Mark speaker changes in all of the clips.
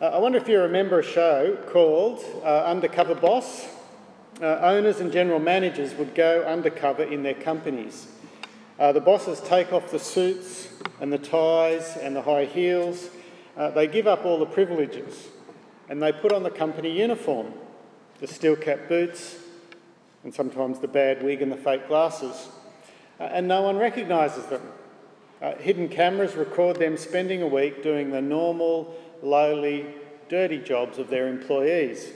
Speaker 1: Uh, I wonder if you remember a show called uh, Undercover Boss. Uh, owners and general managers would go undercover in their companies. Uh, the bosses take off the suits and the ties and the high heels. Uh, they give up all the privileges and they put on the company uniform the steel cap boots and sometimes the bad wig and the fake glasses. Uh, and no one recognises them. hidden cameras record them spending a week doing the normal lowly, dirty jobs of their employees.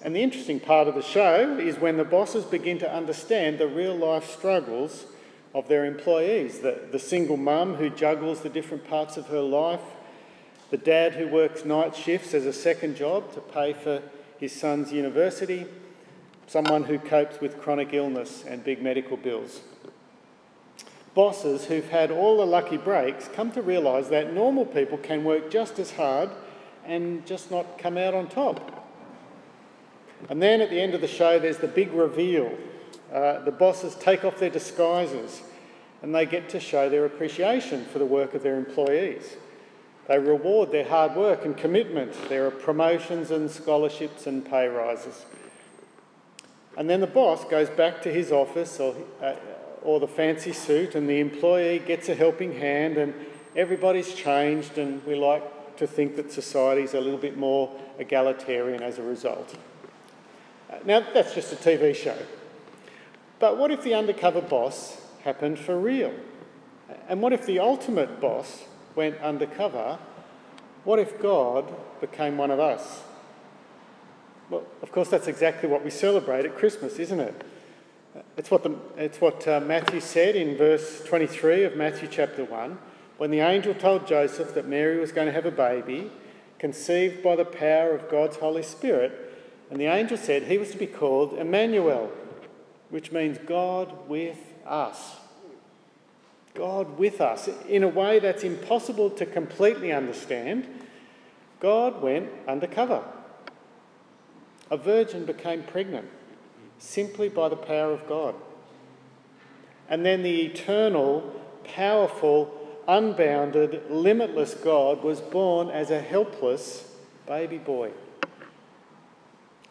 Speaker 1: And the interesting part of the show is when the bosses begin to understand the real life struggles of their employees the, the single mum who juggles the different parts of her life, the dad who works night shifts as a second job to pay for his son's university, someone who copes with chronic illness and big medical bills bosses who've had all the lucky breaks come to realise that normal people can work just as hard and just not come out on top. And then at the end of the show, there's the big reveal. Uh, the bosses take off their disguises and they get to show their appreciation for the work of their employees. They reward their hard work and commitment. There are promotions and scholarships and pay rises. And then the boss goes back to his office or uh, or the fancy suit, and the employee gets a helping hand, and everybody's changed, and we like to think that society's a little bit more egalitarian as a result. Uh, now, that's just a TV show. But what if the undercover boss happened for real? And what if the ultimate boss went undercover? What if God became one of us? Well, of course, that's exactly what we celebrate at Christmas, isn't it? It's what, the, it's what uh, Matthew said in verse 23 of Matthew chapter 1 when the angel told Joseph that Mary was going to have a baby, conceived by the power of God's Holy Spirit. And the angel said he was to be called Emmanuel, which means God with us. God with us. In a way that's impossible to completely understand, God went undercover. A virgin became pregnant simply by the power of God. And then the eternal, powerful, unbounded, limitless God was born as a helpless baby boy.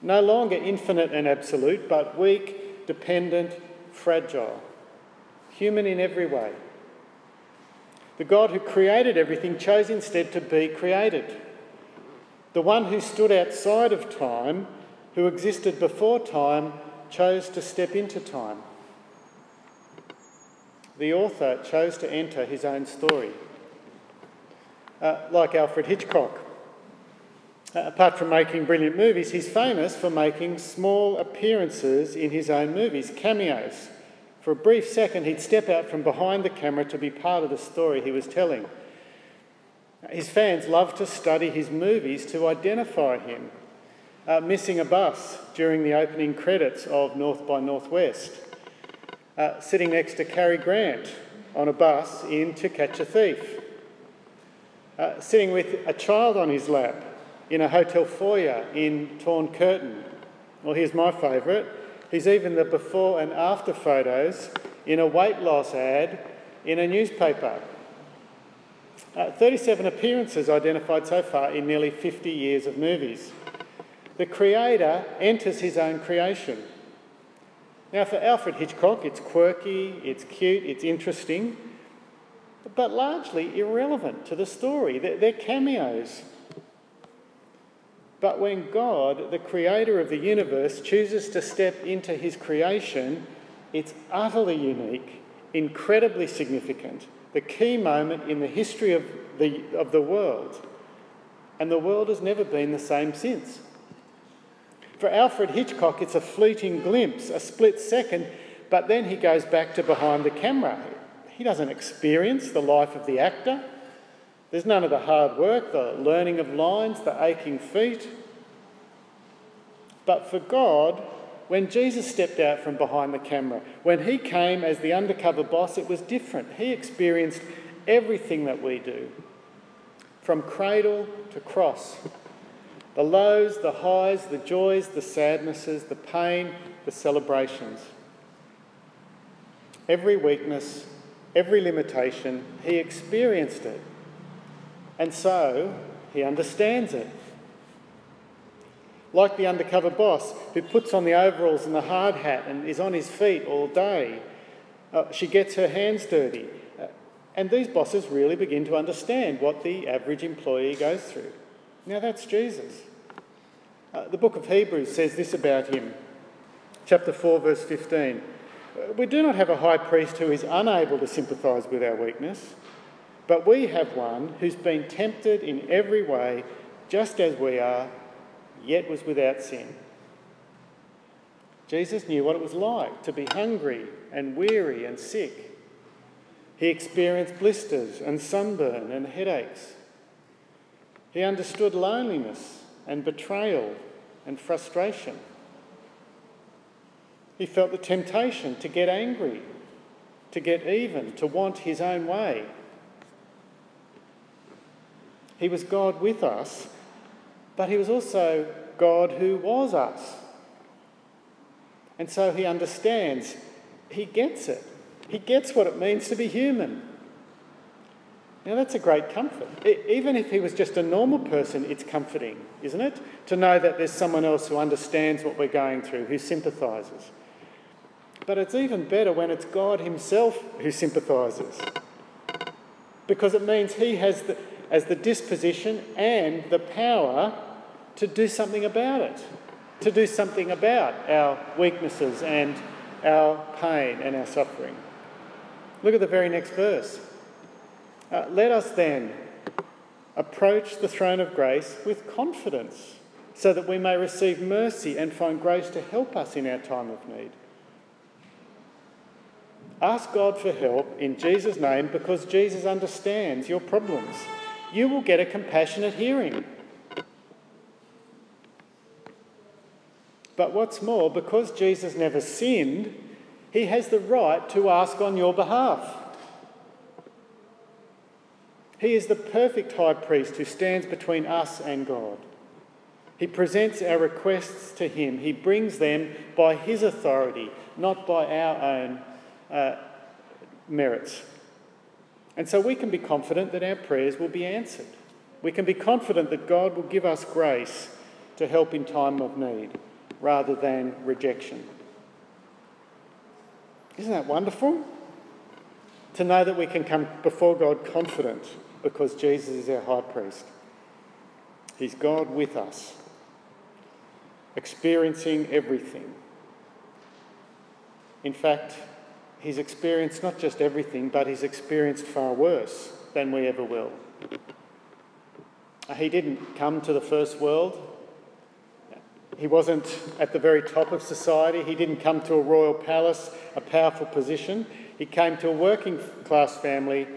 Speaker 1: No longer infinite and absolute, but weak, dependent, fragile, human in every way. The God who created everything chose instead to be created. The one who stood outside of time, who existed before time, chose to step into time. The author chose to enter his own story. Uh, like Alfred Hitchcock. Uh, apart from making brilliant movies, he's famous for making small appearances in his own movies, cameos. For a brief second, he'd step out from behind the camera to be part of the story he was telling. His fans loved to study his movies to identify him uh, missing a bus during the opening credits of North by Northwest, uh, sitting next to Cary Grant on a bus in To Catch a Thief, uh, sitting with a child on his lap in a hotel foyer in Torn Curtain. Well, here's my favourite. He's even the before and after photos in a weight loss ad in a newspaper. Uh, 37 appearances identified so far in nearly 50 years of movies the creator enters his own creation. Now, for Alfred Hitchcock, it's quirky, it's cute, it's interesting, but largely irrelevant to the story. They're, cameos. But when God, the creator of the universe, chooses to step into his creation, it's utterly unique, incredibly significant, the key moment in the history of the, of the world. And the world has never been the same since. For Alfred Hitchcock, it's a fleeting glimpse, a split second, but then he goes back to behind the camera. He doesn't experience the life of the actor. There's none of the hard work, the learning of lines, the aching feet. But for God, when Jesus stepped out from behind the camera, when he came as the undercover boss, it was different. He experienced everything that we do, from cradle to cross, the lows, the highs, the joys, the sadnesses, the pain, the celebrations. Every weakness, every limitation, he experienced it. And so he understands it. Like the undercover boss who puts on the overalls and the hard hat and is on his feet all day, uh, she gets her hands dirty. Uh, and these bosses really begin to understand what the average employee goes through. Now, that's Jesus. Uh, the book of Hebrews says this about him, chapter 4, verse 15. We do not have a high priest who is unable to sympathise with our weakness, but we have one who's been tempted in every way, just as we are, yet was without sin. Jesus knew what it was like to be hungry and weary and sick. He experienced blisters and sunburn and headaches. He understood loneliness and betrayal and frustration. He felt the temptation to get angry, to get even, to want his own way. He was God with us, but he was also God who was us. And so he understands, he gets it. He gets what it means to be human. Now, that's a great comfort. Even if he was just a normal person, it's comforting, isn't it? To know that there's someone else who understands what we're going through, who sympathises. But it's even better when it's God Himself who sympathises. Because it means He has the, as the disposition and the power to do something about it, to do something about our weaknesses and our pain and our suffering. Look at the very next verse. Uh, let us then approach the throne of grace with confidence so that we may receive mercy and find grace to help us in our time of need. Ask God for help in Jesus' name because Jesus understands your problems. You will get a compassionate hearing. But what's more, because Jesus never sinned, he has the right to ask on your behalf. He is the perfect high priest who stands between us and God. He presents our requests to him. He brings them by his authority, not by our own uh, merits. And so we can be confident that our prayers will be answered. We can be confident that God will give us grace to help in time of need rather than rejection. Isn't that wonderful? To know that we can come before God confident because Jesus is our high priest. He's God with us, experiencing everything. In fact, he's experienced not just everything, but he's experienced far worse than we ever will. He didn't come to the first world he wasn't at the very top of society. He didn't come to a royal palace, a powerful position. He came to a working class family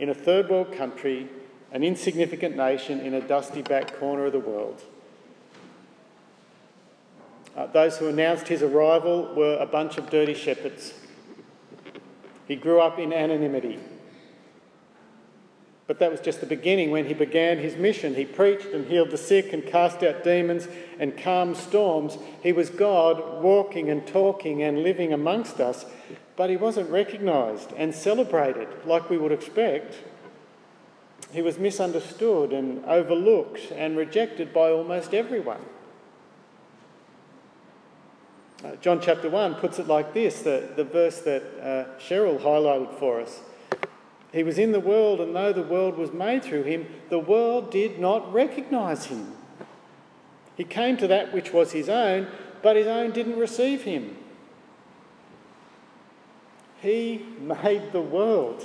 Speaker 1: in a third world country, an insignificant nation in a dusty back corner of the world. Uh, those who announced his arrival were a bunch of dirty shepherds. He grew up in anonymity. But that was just the beginning when he began his mission. He preached and healed the sick and cast out demons and calmed storms. He was God walking and talking and living amongst us, but he wasn't recognised and celebrated like we would expect. He was misunderstood and overlooked and rejected by almost everyone. Uh, John chapter 1 puts it like this the, the verse that uh, Cheryl highlighted for us. He was in the world, and though the world was made through him, the world did not recognize him. He came to that which was his own, but his own didn't receive him. He made the world.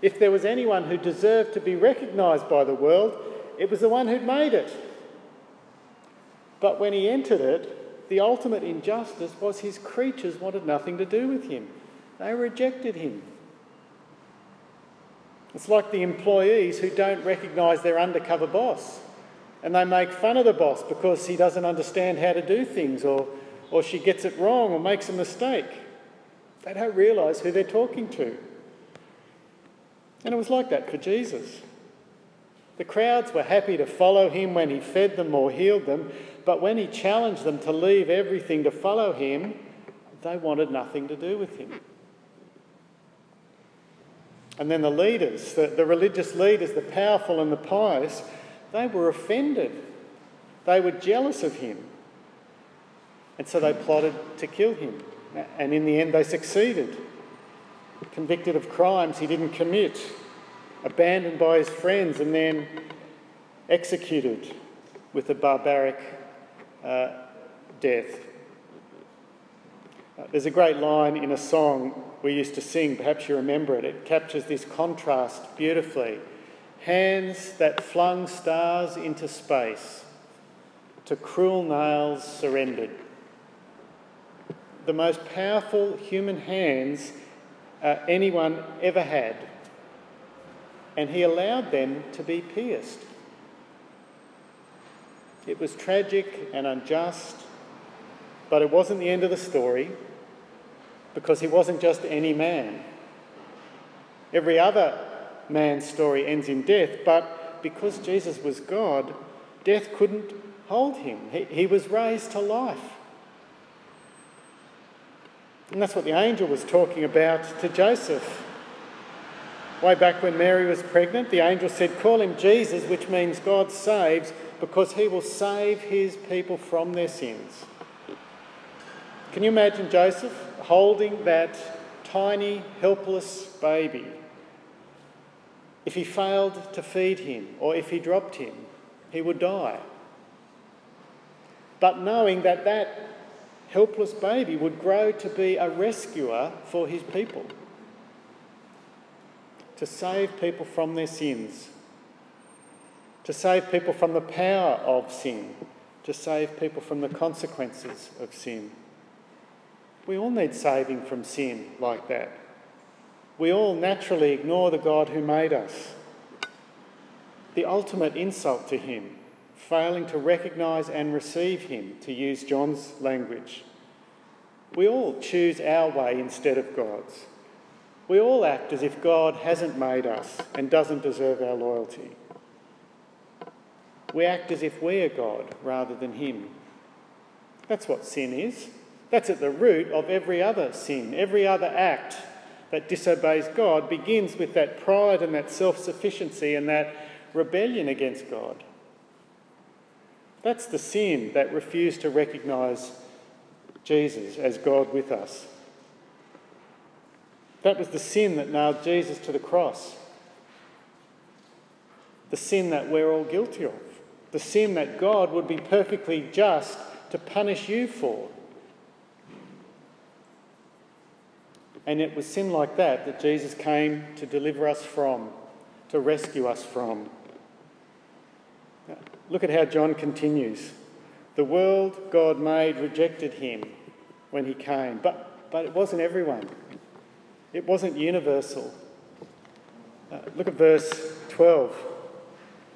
Speaker 1: If there was anyone who deserved to be recognised by the world, it was the one who'd made it. But when he entered it, the ultimate injustice was his creatures wanted nothing to do with him. They rejected him. It's like the employees who don't recognise their undercover boss and they make fun of the boss because he doesn't understand how to do things or, or she gets it wrong or makes a mistake. They don't realise who they're talking to. And it was like that for Jesus. The crowds were happy to follow him when he fed them or healed them, but when he challenged them to leave everything to follow him, they wanted nothing to do with him. And then the leaders, the, the religious leaders, the powerful and the pious, they were offended. They were jealous of him. And so they plotted to kill him. And in the end, they succeeded. Convicted of crimes he didn't commit, abandoned by his friends, and then executed with a barbaric uh, death. Uh, there's a great line in a song we used to sing, perhaps you remember it. It captures this contrast beautifully. Hands that flung stars into space, to cruel nails surrendered. The most powerful human hands uh, anyone ever had, and he allowed them to be pierced. It was tragic and unjust, but it wasn't the end of the story because he wasn't just any man. Every other man's story ends in death, but because Jesus was God, death couldn't hold him. He, he was raised to life. And that's what the angel was talking about to Joseph. Way back when Mary was pregnant, the angel said, Call him Jesus, which means God saves, because he will save his people from their sins. Can you imagine Joseph holding that tiny, helpless baby? If he failed to feed him or if he dropped him, he would die. But knowing that that helpless baby would grow to be a rescuer for his people, to save people from their sins, to save people from the power of sin, to save people from the consequences of sin. We all need saving from sin like that. We all naturally ignore the God who made us. The ultimate insult to Him, failing to recognise and receive Him, to use John's language. We all choose our way instead of God's. We all act as if God hasn't made us and doesn't deserve our loyalty. We act as if we are God rather than Him. That's what sin is. That's at the root of every other sin. Every other act that disobeys God begins with that pride and that self sufficiency and that rebellion against God. That's the sin that refused to recognise Jesus as God with us. That was the sin that nailed Jesus to the cross. The sin that we're all guilty of. The sin that God would be perfectly just to punish you for. And it was sin like that that Jesus came to deliver us from, to rescue us from. Look at how John continues. The world God made rejected him when he came, but, but it wasn't everyone, it wasn't universal. Uh, look at verse 12.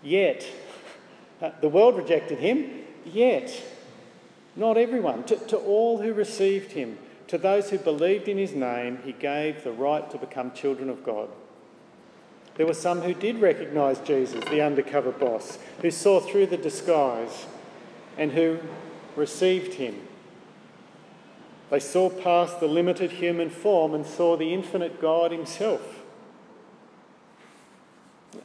Speaker 1: Yet, uh, the world rejected him, yet, not everyone. To, to all who received him, to those who believed in his name, he gave the right to become children of God. There were some who did recognise Jesus, the undercover boss, who saw through the disguise and who received him. They saw past the limited human form and saw the infinite God himself.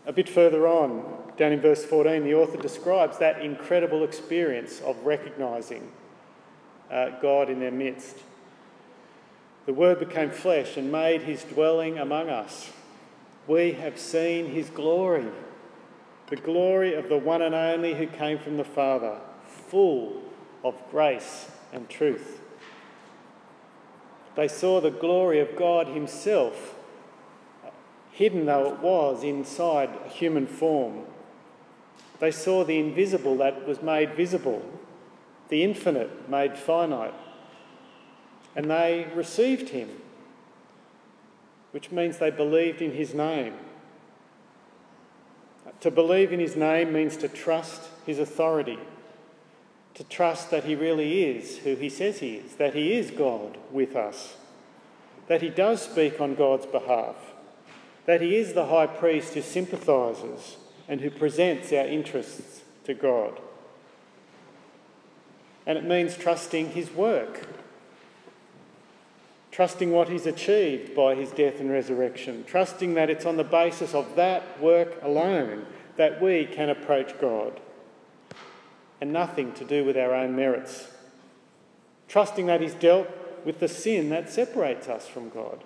Speaker 1: A bit further on, down in verse 14, the author describes that incredible experience of recognising uh, God in their midst. The Word became flesh and made his dwelling among us. We have seen his glory, the glory of the one and only who came from the Father, full of grace and truth. They saw the glory of God himself, hidden though it was inside a human form. They saw the invisible that was made visible, the infinite made finite and they received him, which means they believed in his name. To believe in his name means to trust his authority, to trust that he really is who he says he is, that he is God with us, that he does speak on God's behalf, that he is the high priest who sympathises and who presents our interests to God. And it means trusting his work trusting what he's achieved by his death and resurrection, trusting that it's on the basis of that work alone that we can approach God and nothing to do with our own merits. Trusting that He's dealt with the sin that separates us from God.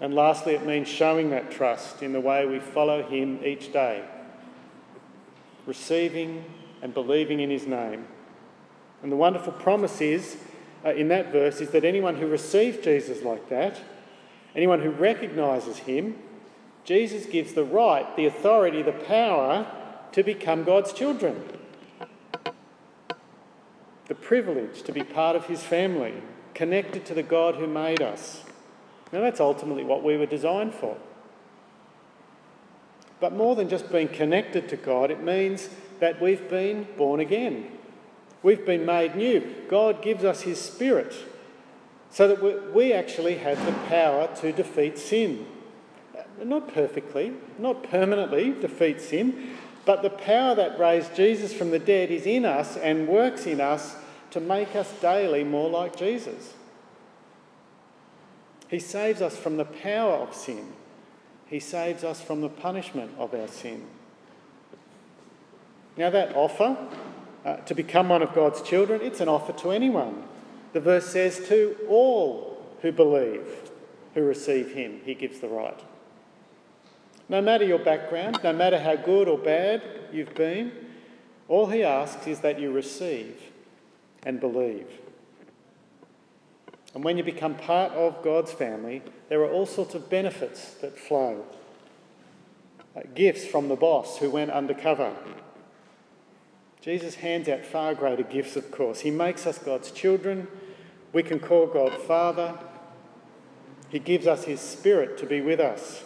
Speaker 1: And lastly, it means showing that trust in the way we follow Him each day, receiving and believing in His name. And the wonderful promise is, uh, in that verse, is that anyone who receives Jesus like that, anyone who recognises Him, Jesus gives the right, the authority, the power to become God's children. The privilege to be part of His family, connected to the God who made us. Now, that's ultimately what we were designed for. But more than just being connected to God, it means that we've been born again. We've been made new. God gives us His Spirit so that we actually have the power to defeat sin uh, not perfectly, not permanently defeat sin, but the power that raised Jesus from the dead is in us and works in us to make us daily more like Jesus. He saves us from the power of sin. He saves us from the punishment of our sin. Now, that offer uh, to become one of God's children, it's an offer to anyone. The verse says, to all who believe, who receive Him, He gives the right. No matter your background, no matter how good or bad you've been, all he asks is that you receive and believe. And when you become part of God's family, there are all sorts of benefits that flow. Uh, gifts from the boss who went undercover. Jesus hands out far greater gifts, of course. He makes us God's children. We can call God Father. He gives us His Spirit to be with us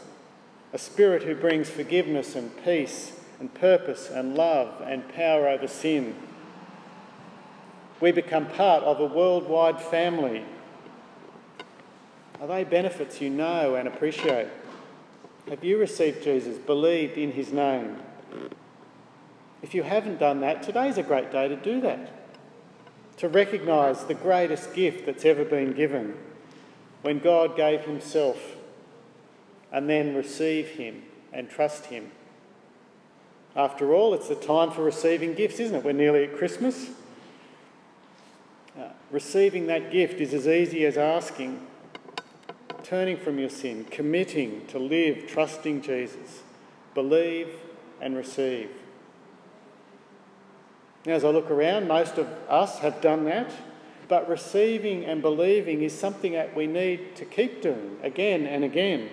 Speaker 1: a spirit who brings forgiveness and peace and purpose and love and power over sin. We become part of a worldwide family. Are they benefits you know and appreciate? Have you received Jesus, believed in his name? If you haven't done that, today's a great day to do that. To recognise the greatest gift that's ever been given when God gave himself and then receive Him and trust Him. After all, it's the time for receiving gifts, isn't it? We're nearly at Christmas. Uh, receiving that gift is as easy as asking, turning from your sin, committing to live trusting Jesus, believe and receive. Now, as I look around, most of us have done that, but receiving and believing is something that we need to keep doing again and again.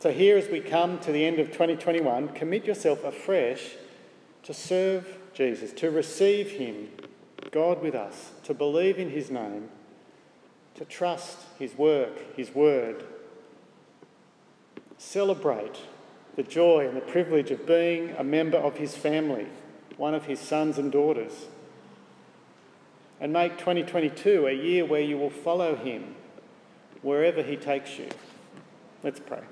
Speaker 1: So, here as we come to the end of 2021, commit yourself afresh to serve Jesus, to receive Him, God with us, to believe in His name, to trust His work, His word. Celebrate the joy and the privilege of being a member of His family, one of His sons and daughters. And make 2022 a year where you will follow Him wherever He takes you. Let's pray.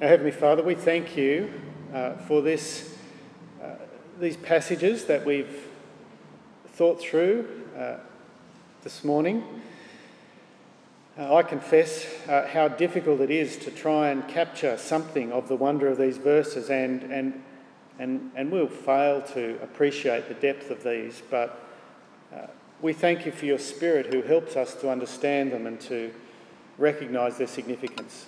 Speaker 1: Our Heavenly Father, we thank you uh, for this, uh, these passages that we've thought through uh, this morning. Uh, I confess uh, how difficult it is to try and capture something of the wonder of these verses, and, and, and, and we'll fail to appreciate the depth of these, but uh, we thank you for your Spirit who helps us to understand them and to recognise their significance.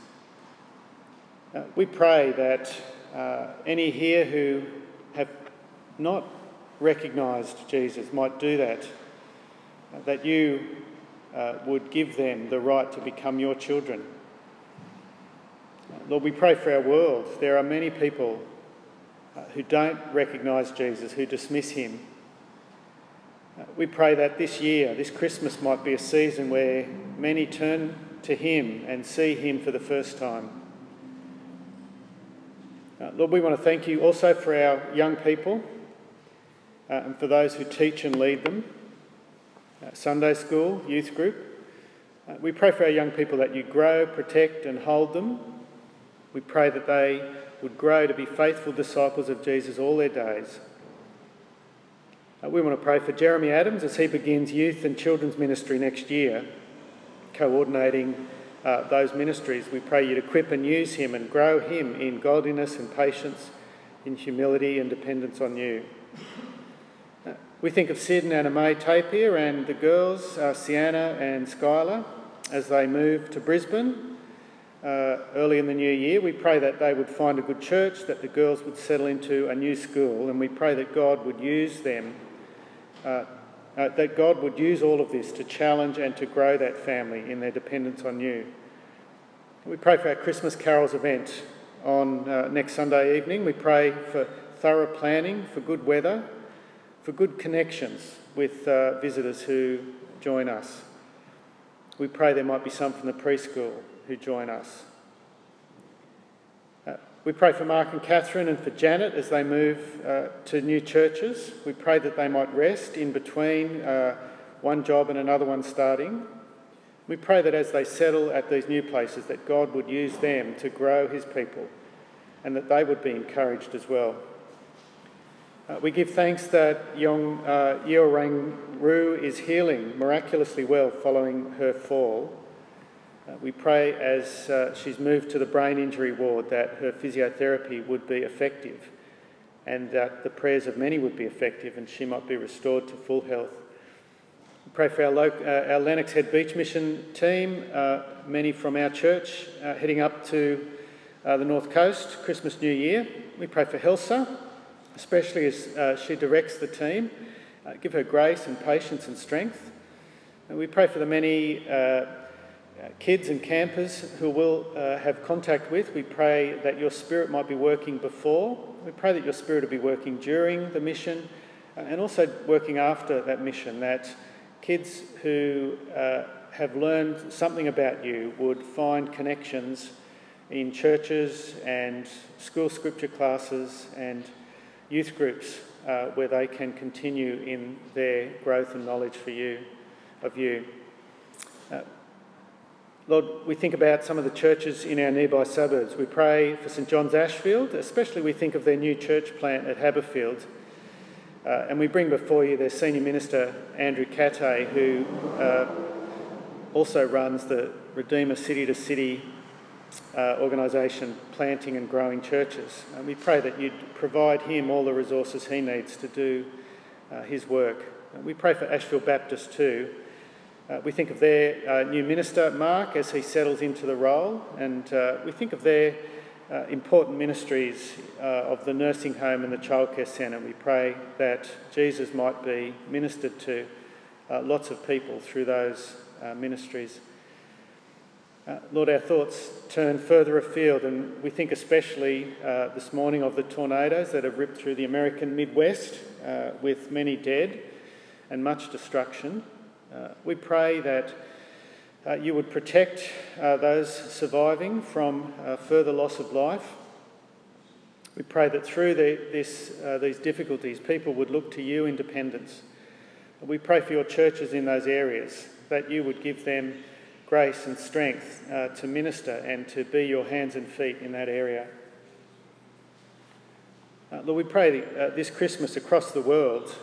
Speaker 1: Uh, we pray that uh, any here who have not recognised Jesus might do that, that you uh, would give them the right to become your children. Lord, we pray for our world. There are many people uh, who don't recognise Jesus, who dismiss him. Uh, we pray that this year, this Christmas, might be a season where many turn to him and see him for the first time. Uh, Lord, we want to thank you also for our young people uh, and for those who teach and lead them. Uh, Sunday school, youth group. Uh, we pray for our young people that you grow, protect, and hold them. We pray that they would grow to be faithful disciples of Jesus all their days. Uh, we want to pray for Jeremy Adams as he begins youth and children's ministry next year, coordinating uh, those ministries. We pray you to equip and use him and grow him in godliness and patience, in humility and dependence on you. We think of Sid and Anna May Tapier and the girls, uh, Sienna and Skylar, as they move to Brisbane uh, early in the new year. We pray that they would find a good church, that the girls would settle into a new school, and we pray that God would use them, uh, uh, that God would use all of this to challenge and to grow that family in their dependence on you. We pray for our Christmas carols event on uh, next Sunday evening. We pray for thorough planning, for good weather, for good connections with uh, visitors who join us. We pray there might be some from the preschool who join us. Uh, we pray for Mark and Catherine and for Janet as they move uh, to new churches. We pray that they might rest in between uh, one job and another one starting. We pray that as they settle at these new places, that God would use them to grow his people and that they would be encouraged as well. Uh, we give thanks that young uh, Yeorang Ru is healing miraculously well following her fall. Uh, we pray as uh, she's moved to the brain injury ward that her physiotherapy would be effective and that the prayers of many would be effective and she might be restored to full health. We pray for our, local, uh, our Lennox Head Beach Mission team, uh, many from our church heading up to the North Coast, Christmas, New Year. We pray for Helsa, especially as she directs the team. give her grace and patience and strength. And we pray for the many uh, kids and campers who will uh, have contact with, we pray that your spirit might be working before. We pray that your spirit will be working during the mission uh, and also working after that mission, that kids who uh, have learned something about you would find connections in churches and school scripture classes and youth groups uh, where they can continue in their growth and knowledge for you, of you. Uh, Lord, we think about some of the churches in our nearby suburbs. We pray for St John's Ashfield, especially we think of their new church plant at Haberfield. Uh, and we bring before you their senior minister, Andrew Katay, who uh, also runs the Redeemer City to City uh, organisation, planting and growing churches. And we pray that you'd provide him all the resources he needs to do uh, his work. And we pray for Ashfield Baptist too. Uh, we think of their uh, new minister, Mark, as he settles into the role, and uh, we think of their uh, important ministries of the nursing home and the childcare centre. We pray that Jesus might be ministered to lots of people through those ministries. Lord, our thoughts turn further afield, and we think especially this morning of the tornadoes that have ripped through the American Midwest with many dead and much destruction. Uh, we pray that uh, you would protect uh, those surviving from uh, further loss of life. We pray that through the, this, uh, these difficulties, people would look to you in dependence. We pray for your churches in those areas, that you would give them grace and strength uh, to minister and to be your hands and feet in that area. Lord, we pray this Christmas across the world,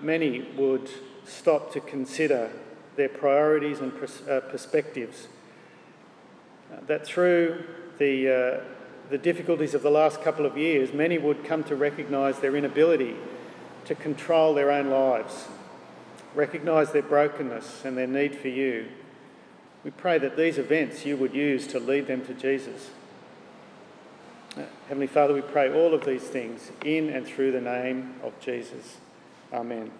Speaker 1: many would stop to consider their priorities and pers- uh, perspectives. Uh, that through the, uh, the difficulties of the last couple of years, many would come to recognise their inability to control their own lives, recognise their brokenness and their need for you. We pray that these events you would use to lead them to Jesus. Uh, Heavenly Father, we pray all of these things in and through the name of Jesus. Amen.